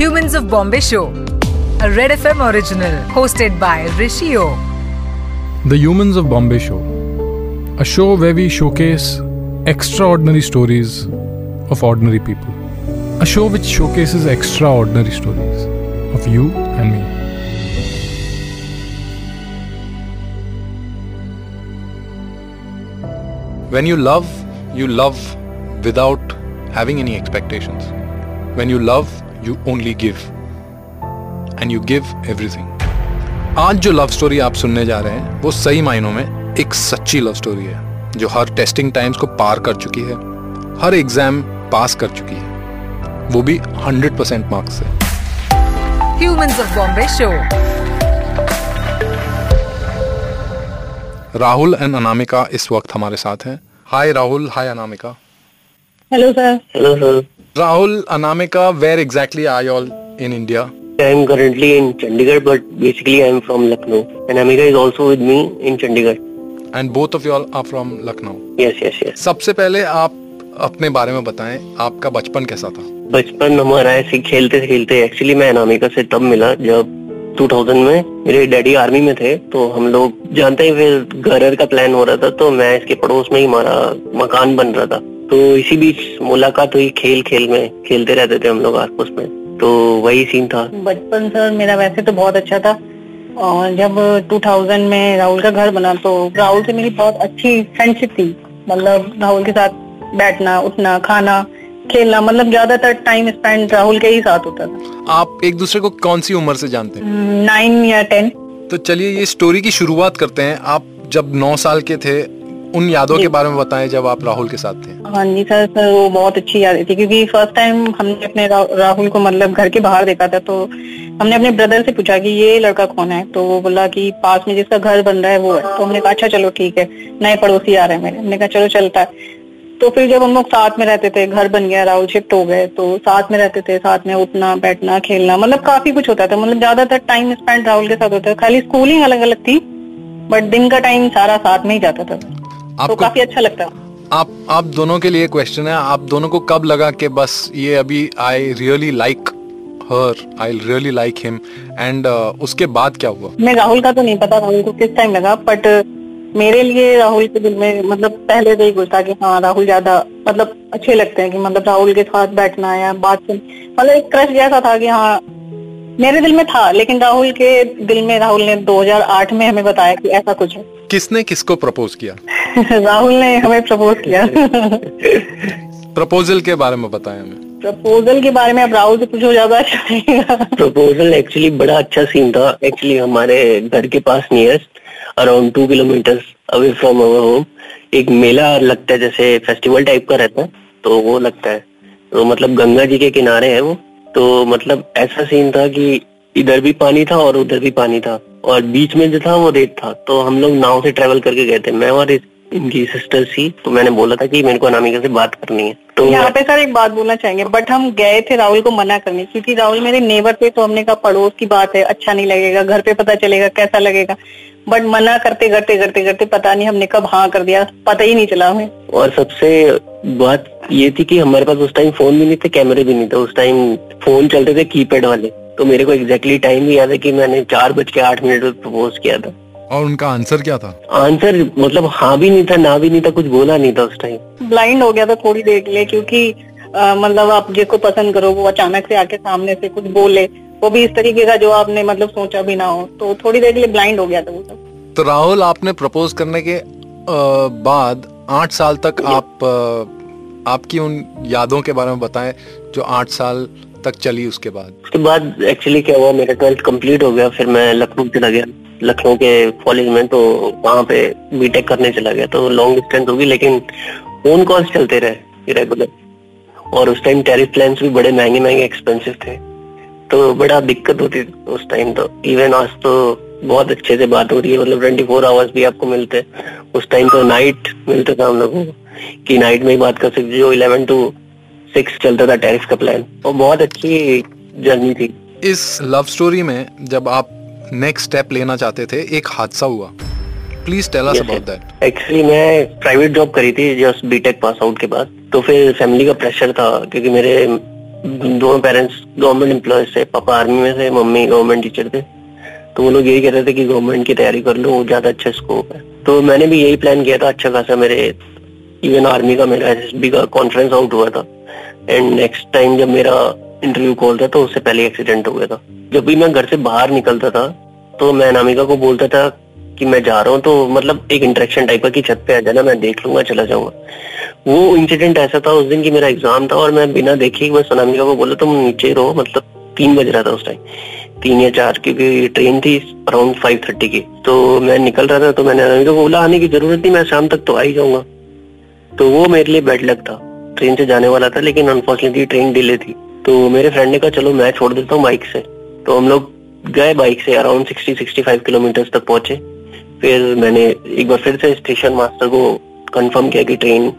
Humans of Bombay Show, a Red FM original hosted by Rishio. The Humans of Bombay Show, a show where we showcase extraordinary stories of ordinary people. A show which showcases extraordinary stories of you and me. When you love, you love without having any expectations. When you love, you only give. And you give everything. आज जो love story आप सुनने जा रहे हैं वो सही मायनों में एक सच्ची लव स्टोरी है जो हर टेस्टिंग टाइम्स को पार कर चुकी है हर एग्ज़ाम पास कर चुकी है वो भी 100% मार्क्स से Humans of Bombay Show. Rahul and Anamika इस वक्त हमारे साथ हैं hi Rahul hi Anamika Hello, sir. Hello, sir. Rahul Anamika where exactly are you all in India I'm currently in Chandigarh, but basically I'm from Lucknow. And Amika is also with me in Chandigarh. And both of you all are from Lucknow Yes, yes, yes. सबसे पहले आप अपने बारे में बताएँ आपका बचपन कैसा था बचपन हमारा ऐसे खेलते खेलते एक्चुअली मैं अनामिका से तब मिला जब 2000 में मेरे डैडी आर्मी में थे तो हम लोग जानते ही फिर घर का प्लान हो रहा था तो मैं इसके पड़ोस में ही हमारा मकान बन रहा था तो इसी बीच मुलाकात हुई खेल खेल में खेलते रहते थे हम लोग आपस में। तो वही सीन था। बचपन सर मेरा वैसे तो बहुत अच्छा था। और जब 2000 में राहुल का घर बना तो राहुल से मेरी बहुत अच्छी फ्रेंडशिप थी। मतलब राहुल के साथ बैठना उठना खाना खेलना मतलब ज़्यादातर टाइम स्पेंड राहुल के ही साथ होता था। आप एक दूसरे को कौन सी उम्र से जानते हैं? नाइन या टेन तो चलिए ये स्टोरी की शुरुआत करते हैं। आप जब नौ साल के थे उन यादों के बारे में बताएँ जब आप राहुल के साथ थे। हाँ जी सर सर वो बहुत अच्छी यादें थी क्योंकि फ़र्स्ट टाइम हमने अपने रा, राहुल को मतलब घर के बाहर देखा था तो हमने अपने ब्रदर से पूछा कि ये लड़का कौन है? तो वो बोला कि पास में जिसका घर बन रहा है वो है। तो हमने कहा अच्छा चलो ठीक है नए पड़ोसी आ रहे हैं मेरे। हमने कहा चलो चलता है। तो फिर जब हम लोग साथ में रहते थे घर बन गया राहुल शिफ्ट हो गए तो साथ में रहते थे साथ में उठना बैठना खेलना मतलब काफ़ी कुछ होता था। मतलब ज़्यादातर टाइम स्पेंड राहुल के साथ होता था। खाली स्कूलिंग अलग अलग थी बट दिन का टाइम सारा साथ में ही जाता था। तो आपको काफ़ी अच्छा लगता है। आप आप दोनों के लिए क्वेश्चन है आप दोनों को कब लगा कि बस ये अभी I really like her I really like him and उसके बाद क्या हुआ? मैं राहुल का तो नहीं पता राहुल को किस टाइम लगा बट मेरे लिए राहुल के दिल में मतलब पहले से ही कुछ था कि हाँ राहुल ज़्यादा मतलब अच्छे लगते हैं कि मतलब राहुल के साथ बैठना या बात सुन मतलब एक क्रश जैसा था कि हाँ मेरे दिल में था लेकिन राहुल के दिल में राहुल ने 2008 में हमें बताया कि ऐसा कुछ है। किसने किसको प्रपोज किया? राहुल ने हमें प्रपोज किया। प्रपोजल के बारे में बताएँ हमें। प्रपोजल के बारे में अब राहुल से पूछो ज़्यादा अच्छा प्रपोजल एक्चुअली बड़ा अच्छा सीन था। एक्चुअली हमारे घर के पास nearest around two kilometre away from our home एक मेला लगता है जैसे फेस्टिवल टाइप का रहता है तो वो लगता है। तो मतलब गंगा जी के किनारे है वो। तो मतलब ऐसा सीन था कि इधर भी पानी था और उधर भी पानी था। और बीच में जो था वो रेत था। तो हम लोग नाव से ट्रेवल करके गए थे। मैं और इनकी सिस्टर थी। तो मैंने बोला था कि मेरे को अनामिका से बात करनी है। तो यहाँ पे सर एक बात बोलना चाहेंगे बट हम गए थे राहुल को मना करने क्योंकि राहुल मेरे नेबर पे तो हमने कहा पड़ोस की बात है अच्छा नहीं लगेगा घर पे पता चलेगा कैसा लगेगा। बट मना करते करते करते करते पता नहीं हमने कब हाँ कर दिया पता ही नहीं चला हमें। और सबसे बात ये थी कि हमारे पास उस टाइम फ़ोन भी नहीं थे कैमरे भी नहीं थे। उस टाइम फ़ोन चलते थे कीपैड वाले। तो मेरे को एग्जैक्टली टाइम भी याद है कि मैंने चार बज के आठ मिनट में प्रपोज किया था। और उनका आंसर क्या था? आंसर मतलब हाँ भी नहीं था ना भी नहीं था कुछ बोला नहीं था उस टाइम ब्लाइंड हो गया था थोड़ी देर के लिए क्योंकि मतलब आप जिसको पसंद करो वो अचानक से आके सामने से कुछ बोले वो भी इस तरीके का जो आपने मतलब सोचा भी ना हो। तो थोड़ी देर के लिए ब्लाइंड हो गया था वो सब। तो राहुल आपने प्रपोज करने के बाद आठ साल तक आप आपकी उन यादों के बारे में बताएँ जो आठ साल तक चली उसके बाद? उसके बाद एक्चुअली क्या हुआ, मेरा ट्वेल्थ कंप्लीट हो गया, फिर मैं लखनऊ चला गया। लखनऊ के कॉलेज में तो वहाँ पे बीटेक करने चला गया तो लॉन्ग डिस्टेंस होगी, लेकिन फ़ोन कॉल्स चलते रहे रेगुलर और उस टाइम टैरिफ प्लान्स भी बड़े महँगे महँगे एक्सपेंसिव थे। तो बड़ा दिक्कत होती उस टाइम तो। इवन आज तो बहुत अच्छे से बात हो रही है मतलब ट्वेंटी फोर आवर्स भी आपको मिलते। हैं उस टाइम तो नाइट मिलता था हम लोगों को, कि नाइट में ही बात कर सकते जो इलेवन टू सिक्स चलता था टैरिफ का प्लान और बहुत अच्छी जर्नी थी। इस लव स्टोरी में जब आप नेक्स्ट स्टेप लेना चाहते थे एक हादसा हुआ। Please tell us about that actually मैं प्राइवेट जॉब करी थी जस्ट बीटेक पास आउट के बाद। तो फिर फैमिली का प्रेशर था क्योंकि मेरे दोनों पेरेंट्स गवर्नमेंट एम्प्लॉयज़ थे पापा आर्मी में थे मम्मी गवर्नमेंट टीचर थे। तो वो लोग यही कह रहे थे कि गवर्नमेंट की तैयारी कर लो ज़्यादा अच्छा स्कोप है। तो मैंने भी यही प्लान किया था अच्छा खासा मेरे इवन आर्मी का मेरा एस का कॉन्फ्रेंस आउट हुआ था। एंड नेक्स्ट टाइम जब मेरा इंटरव्यू कॉल था तो उससे पहले एक्सीडेंट हो गया था। जब भी मैं घर से बाहर निकलता था तो मैं अनामिका को बोलता था कि मैं जा रहा हूँ तो मतलब एक इंटरेक्शन टाइप का कि छत पे आ जाना, मैं देख लूँगा, चला जाऊँगा। वो इंसिडेंट ऐसा था उस दिन की मेरा एग्ज़ाम था और मैं बिना देखे बस अनामिका को बोला, तुम नीचे रहो। मतलब तीन बज रहा था उस टाइम तीन या चार, क्योंकि ट्रेन थी अराउंड फाइव थर्टी की। तो मैं निकल रहा था तो मैंने अनामिका को बोला, आने की ज़रूरत नहीं, मैं शाम तक तो आ ही जाऊँगा। तो वो मेरे लिए बेड लग था। ट्रेन से जाने वाला था, लेकिन अनफॉर्चुनेटली ट्रेन डिले थी। तो मेरे फ्रेंड ने कहा, चलो, मैं छोड़ देता हूँ बाइक से। तो हम लोग गए बाइक से around sixty sixty five kilometre तक पहुँचे। फिर मैंने एक बार फिर से स्टेशन मास्टर को कंफर्म किया कि ट्रेन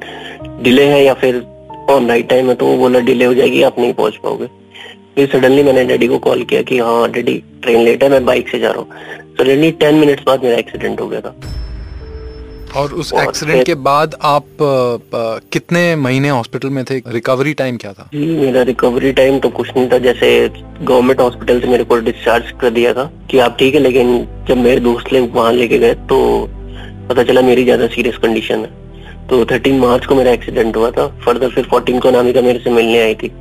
डिले है या फिर ऑन राइट टाइम है तो वो बोला डिले हो जाएगी, आप नहीं पहुँच पाओगे। फिर सडनली मैंने डैडी को कॉल किया कि हाँ डैडी ट्रेन लेट है, मैं बाइक से जा रहा हूँ। सडनली टेन मिनट्स बाद मेरा एक्सीडेंट हो गया था। और उस एक्सीडेंट के बाद आप अ, अ, कितने महीने हॉस्पिटल में थे? रिकवरी टाइम क्या था? जी मेरा रिकवरी टाइम तो कुछ नहीं था। जैसे गवर्नमेंट हॉस्पिटल से मेरे को डिस्चार्ज कर दिया था कि आप ठीक है लेकिन जब मेरे दोस्त लोग वहाँ लेके गए तो पता चला मेरी ज़्यादा सीरियस कंडीशन है। तो थर्टीन मार्च को मेरा एक्सीडेंट हुआ था। फर्दर फिर फोर्टीन को नामिका मेरे से मिलने आई थी।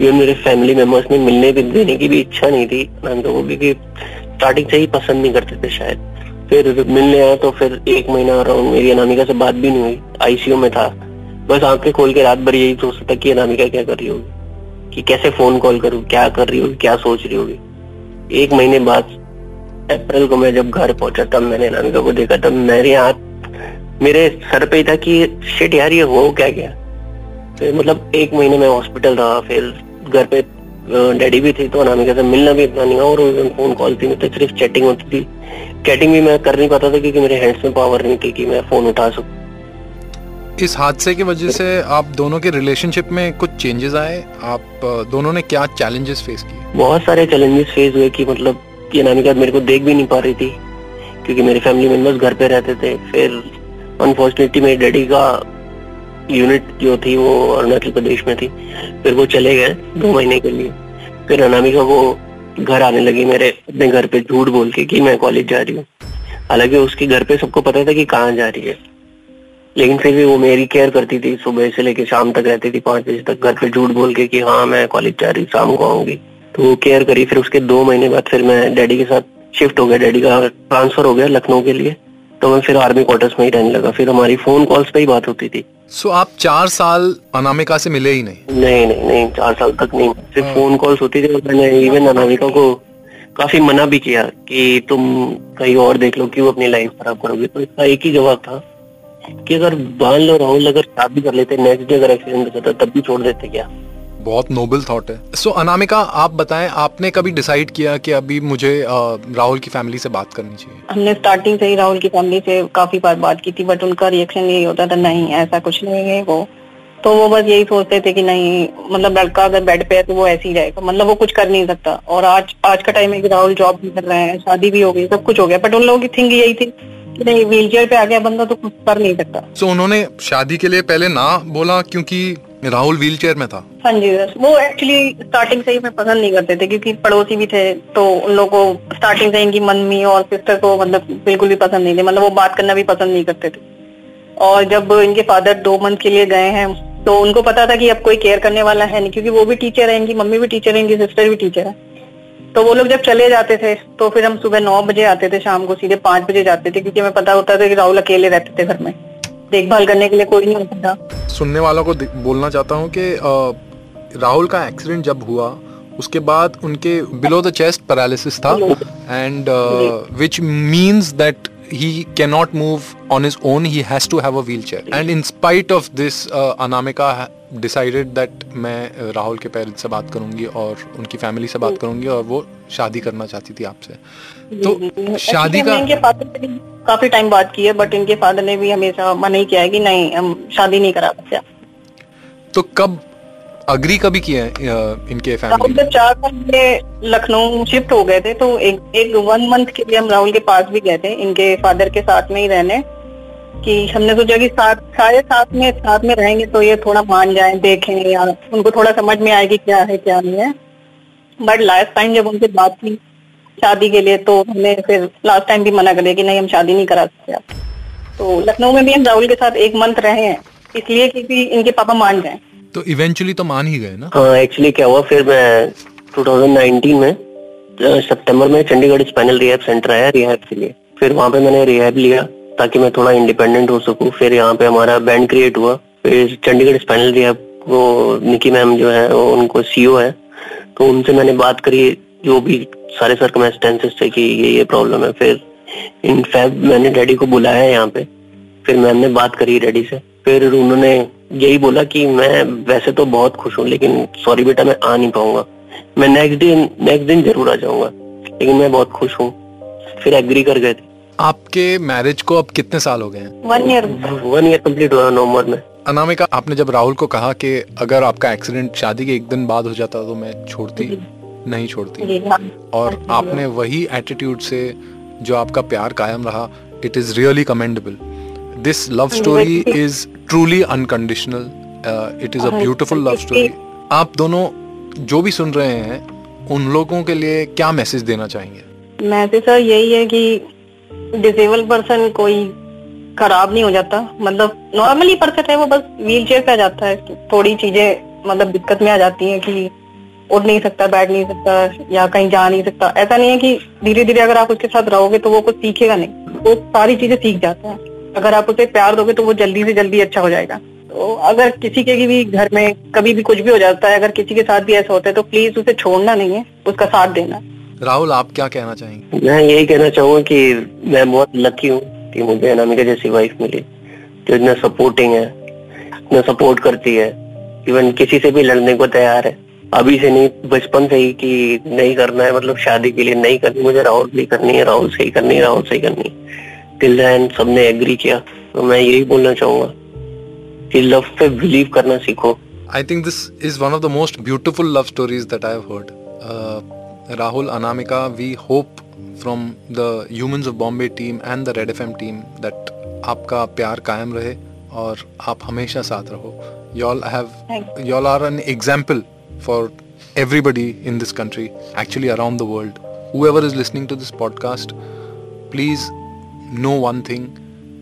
इवन मेरे फैमिली मेंबर्स ने मिलने भी देने की भी इच्छा नहीं थी। नामिका को क्योंकि स्टार्टिंग से ही पसंद नहीं करते थे शायद। फिर मिलने आया तो फिर एक महीना अराउंड मेरी अनामिका से बात भी नहीं हुई। आईसीयू में था। बस आँखें खोल के रात भर यही सोचता था कि अनामिका क्या कर रही होगी? कि कैसे फ़ोन कॉल करूँ? क्या कर रही होगी? क्या सोच रही होगी? एक महीने बाद अप्रैल को मैं जब घर पहुँचा, तब मैंने अनामिका को देखा, तब मेरे हाथ, मेरे सर पे ही था कि शिट यार, ये हो क्या गया? फिर मतलब एक महीने में हॉस्पिटल रहा, फिर घर पे डैडी भी थे तो अनामिका से मिलना भी इतना नहीं और फ़ोन कॉल थी तो सिर्फ़ चैटिंग होती थी। चैटिंग भी मैं कर नहीं पाता था क्योंकि मेरे हैंड्स में पावर नहीं थी कि मैं फ़ोन उठा सकूँ। इस हादसे की वजह से आप दोनों के रिलेशनशिप में कुछ चेंजेस आए? आप दोनों ने क्या चैलेंजेस फेस किए? बहुत सारे चैलेंजेस फेस हुए कि मतलब ये अनामिका मेरे को देख भी नहीं पा रही थी क्योंकि मेरे फैमिली मेंबर्स घर पे रहते थे। फिर अनफॉर्चुनेटली मेरे डैडी का यूनिट जो थी वो अरुणाचल प्रदेश में थी। फिर वो चले गए दो महीने के लिए। फिर अनामिका को घर आने लगी मेरे अपने घर पे झूठ बोल के कि मैं कॉलेज जा रही हूँ। हालाँकि उसके घर पे सबको पता था कि कहाँ जा रही है। लेकिन फिर भी वो मेरी केयर करती थी, सुबह से लेके शाम तक रहती थी, पाँच बजे तक घर पे झूठ बोल के कि हाँ मैं कॉलेज जा रही हूँ, शाम को आऊँगी। तो वो केयर करी, फिर उसके दो महीने बाद फिर मैं डैडी के साथ शिफ्ट हो गया। डैडी का ट्रांसफ़र हो गया लखनऊ के लिए। तो मैं फिर आर्मी क्वार्टर्स में ही रहने लगा। फिर हमारी फ़ोन कॉल्स पे ही बात होती थी। सो so, आप चार साल अनामिका से मिले ही नहीं? नहीं नहीं नहीं चार साल तक नहीं। सिर्फ़ फ़ोन कॉल्स होती थी और मैंने इवन अनामिका को काफ़ी मना भी किया कि तुम कहीं और देख लो क्यों अपनी लाइफ खराब करोगे? तो इसका एक ही जवाब था कि अगर मान लो राहुल अगर शादी कर लेते नेक्स्ट डे अगर एक्सीडेंट हो जाता तब भी छोड़ देते क्या? बहुत नोबल थॉट है। सो so, अनामिका आप बताएँ आपने कभी डिसाइड किया कि अभी मुझे राहुल की फैमिली से बात करनी चाहिए? हमने स्टार्टिंग से ही राहुल की फैमिली से काफ़ी बार बात की थी बट उनका रिएक्शन यही होता था नहीं ऐसा कुछ नहीं है वो। तो वो बस यही सोचते थे कि नहीं मतलब लड़का अगर बेड पे है तो वो ऐसे ही रहेगा। मतलब वो कुछ कर नहीं सकता। और आज आज का टाइम है कि राहुल जॉब भी कर रहे हैं शादी भी हो गई सब कुछ हो गया। बट उन लोगों की थिंक यही थी कि नहीं व्हील चेयर पे आ गया बंदा तो कुछ कर नहीं सकता। सो उन्होंने शादी के लिए पहले ना बोला क्योंकि राहुल व्हील चेयर में था। हाँ जी सर वो एक्चुअली स्टार्टिंग से ही मैं पसंद नहीं करते थे, क्योंकि पड़ोसी भी थे तो उन लोगों को स्टार्टिंग से इनकी मम्मी और सिस्टर को मतलब बिल्कुल भी पसंद नहीं थे। मतलब वो बात करना भी पसंद नहीं करते थे। और जब इनके फादर दो मंथ के लिए गए हैं तो उनको पता था कि अब कोई केयर करने वाला है नहीं, क्योंकि वो भी टीचर है, इनकी मम्मी भी टीचर है, इनकी सिस्टर भी टीचर है। तो वो लोग जब चले जाते थे तो फिर हम सुबह नौ बजे आते थे, शाम को सीधे पाँच बजे जाते थे, क्योंकि हमें पता होता था कि राहुल अकेले रहते थे घर में। देखभाल करने के लिए कोई नहीं होता सुनने वालों को बोलना चाहता हूँ कि राहुल का एक्सीडेंट जब हुआ उसके बाद उनके बिलो द चेस्ट पैरालिसिस था and which means that he cannot move on his own he has to have a wheelchair. And in spite of this uh, anamika decided that मैं uh, राहुल के parents से बात करूँगी और उनकी family से बात करूँगी और वो शादी करना चाहती थी आपसे। तो शादी का इनके फादर काफ़ी टाइम बात की है बट इनके फादर ने भी हमेशा मना ही किया है कि नहीं हम शादी नहीं करा सकते तो कब अग्री कभी किया है इनके फैमिली जब चार साल लखनऊ शिफ्ट हो गए थे तो एक एक वन मंथ के लिए हम राहुल के पास भी गए थे इनके फादर के साथ में ही रहने। कि हमने सोचा कि साथ सारे साथ में साथ में रहेंगे तो ये थोड़ा मान जाए देखें या उनको थोड़ा समझ में आएगी क्या है क्या नहीं है। बट लास्ट टाइम जब उनसे बात की शादी के लिए तो हमने फिर लास्ट टाइम भी मना कर दिया कि नहीं हम शादी नहीं करा सकते आप। तो लखनऊ में भी हम राहुल के साथ एक मंथ रहे हैं इसलिए क्योंकि इनके पापा मान जाए। तो इवेंचुअली तो मान ही गए ना? हाँ एक्चुअली क्या हुआ, फिर मैं 2019 में सितंबर में चंडीगढ़ स्पाइनल रिहैब सेंटर आया रिहैब के लिए। फिर वहाँ पे मैंने रिहैब लिया ताकि मैं थोड़ा इंडिपेंडेंट हो सकूँ। फिर यहाँ पे हमारा बैंड क्रिएट हुआ। फिर चंडीगढ़ स्पाइनल रिहैब वो निकी मैम जो है, वो उनको सीईओ है। तो उनसे मैंने बात करी, जो भी सारे सर्कमस्टेंसेस थे कि ये ये प्रॉब्लम है। फिर इन फैब मैंने डैडी को बुलाया यहाँ पे। फिर मैम ने बात करी डैडी से। फिर उन्होंने यही बोला कि मैं वैसे तो बहुत खुश हूँ लेकिन सॉरी बेटा मैं आ नहीं पाऊँगा। मैं नेक्स्ट दिन नेक्स्ट दिन ज़रूर आ जाऊँगा लेकिन मैं बहुत खुश हूँ। फिर एग्री कर गए थे। आपके मैरिज को अब कितने साल हो गए हैं? One year one year complete हुआ नवंबर में। अनामिका आपने जब राहुल को कहा कि अगर आपका एक्सीडेंट शादी के एक दिन बाद हो जाता तो मैं छोड़ती नहीं छोड़ती। हाँ। और आपने वही एटीट्यूड से जो आपका प्यार कायम रहा it is really commendable this love story is truly unconditional it is a beautiful love story आप दोनों जो भी सुन रहे हैं उन लोगों के लिए क्या मैसेज देना चाहेंगे? मैसेज सर यही है कि डिसेबल पर्सन कोई खराब नहीं हो जाता। मतलब नॉर्मली पर्सन है वो बस व्हील चेयर पे आ जाता है। थोड़ी चीज़ें मतलब दिक्कत में आ जाती हैं कि उठ नहीं सकता बैठ नहीं सकता या कहीं जा नहीं सकता। ऐसा नहीं है कि धीरे धीरे अगर आप उसके साथ रहोगे तो वो कुछ सीखेगा नहीं। वो सारी चीज़ें सीख जाता है। अगर आप उसे प्यार दोगे तो वो जल्दी से जल्दी अच्छा हो जाएगा। तो अगर किसी के भी घर में कभी भी कुछ भी हो जाता है अगर किसी के साथ भी ऐसा होता है तो प्लीज़ उसे छोड़ना नहीं है उसका साथ देना। राहुल आप क्या कहना चाहेंगे? मैं यही कहना चाहूँगा कि मैं बहुत लकी हूँ कि मुझे अनामिका जैसी वाइफ मिली जो इतना सपोर्टिंग है इतना सपोर्ट करती है। इवन किसी से भी लड़ने को तैयार है। अभी से नहीं बचपन से ही कि नहीं करना है मतलब शादी के लिए नहीं करनी मुझे राहुल भी करनी है राहुल से ही करनी है राहुल से ही करनी है। दिल्ला सबने एग्री किया तो मैं यही बोलना चाहूँगा कि लव पे बिलीव करना सीखो। I think this is one of the most beautiful love stories that I have heard Rahul Anamika we hope from the Humans of Bombay team and the Red FM team that आपका प्यार कायम रहे और आप हमेशा साथ रहो। Y'all have y'all are an example for everybody in this country actually around the world. Whoever is listening to this podcast please know one thing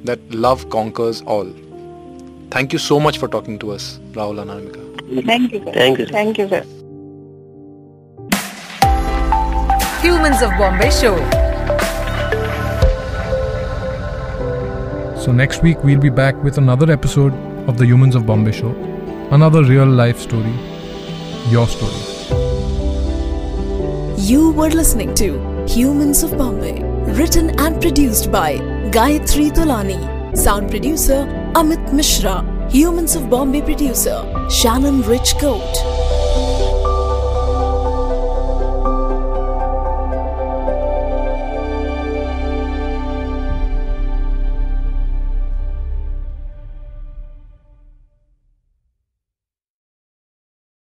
that love conquers all. Thank you so much for talking to us, Rahul and Anamika. Thank you. Sir. Thank you. Sir. Thank you, sir. Humans of Bombay Show. So next week we'll be back with another episode of the Humans of Bombay Show, another real life story, your story. You were listening to Humans of Bombay, written and produced by Gayatri Tolani, sound producer Amit Mishra, Humans of Bombay producer Shannon Rich Coat.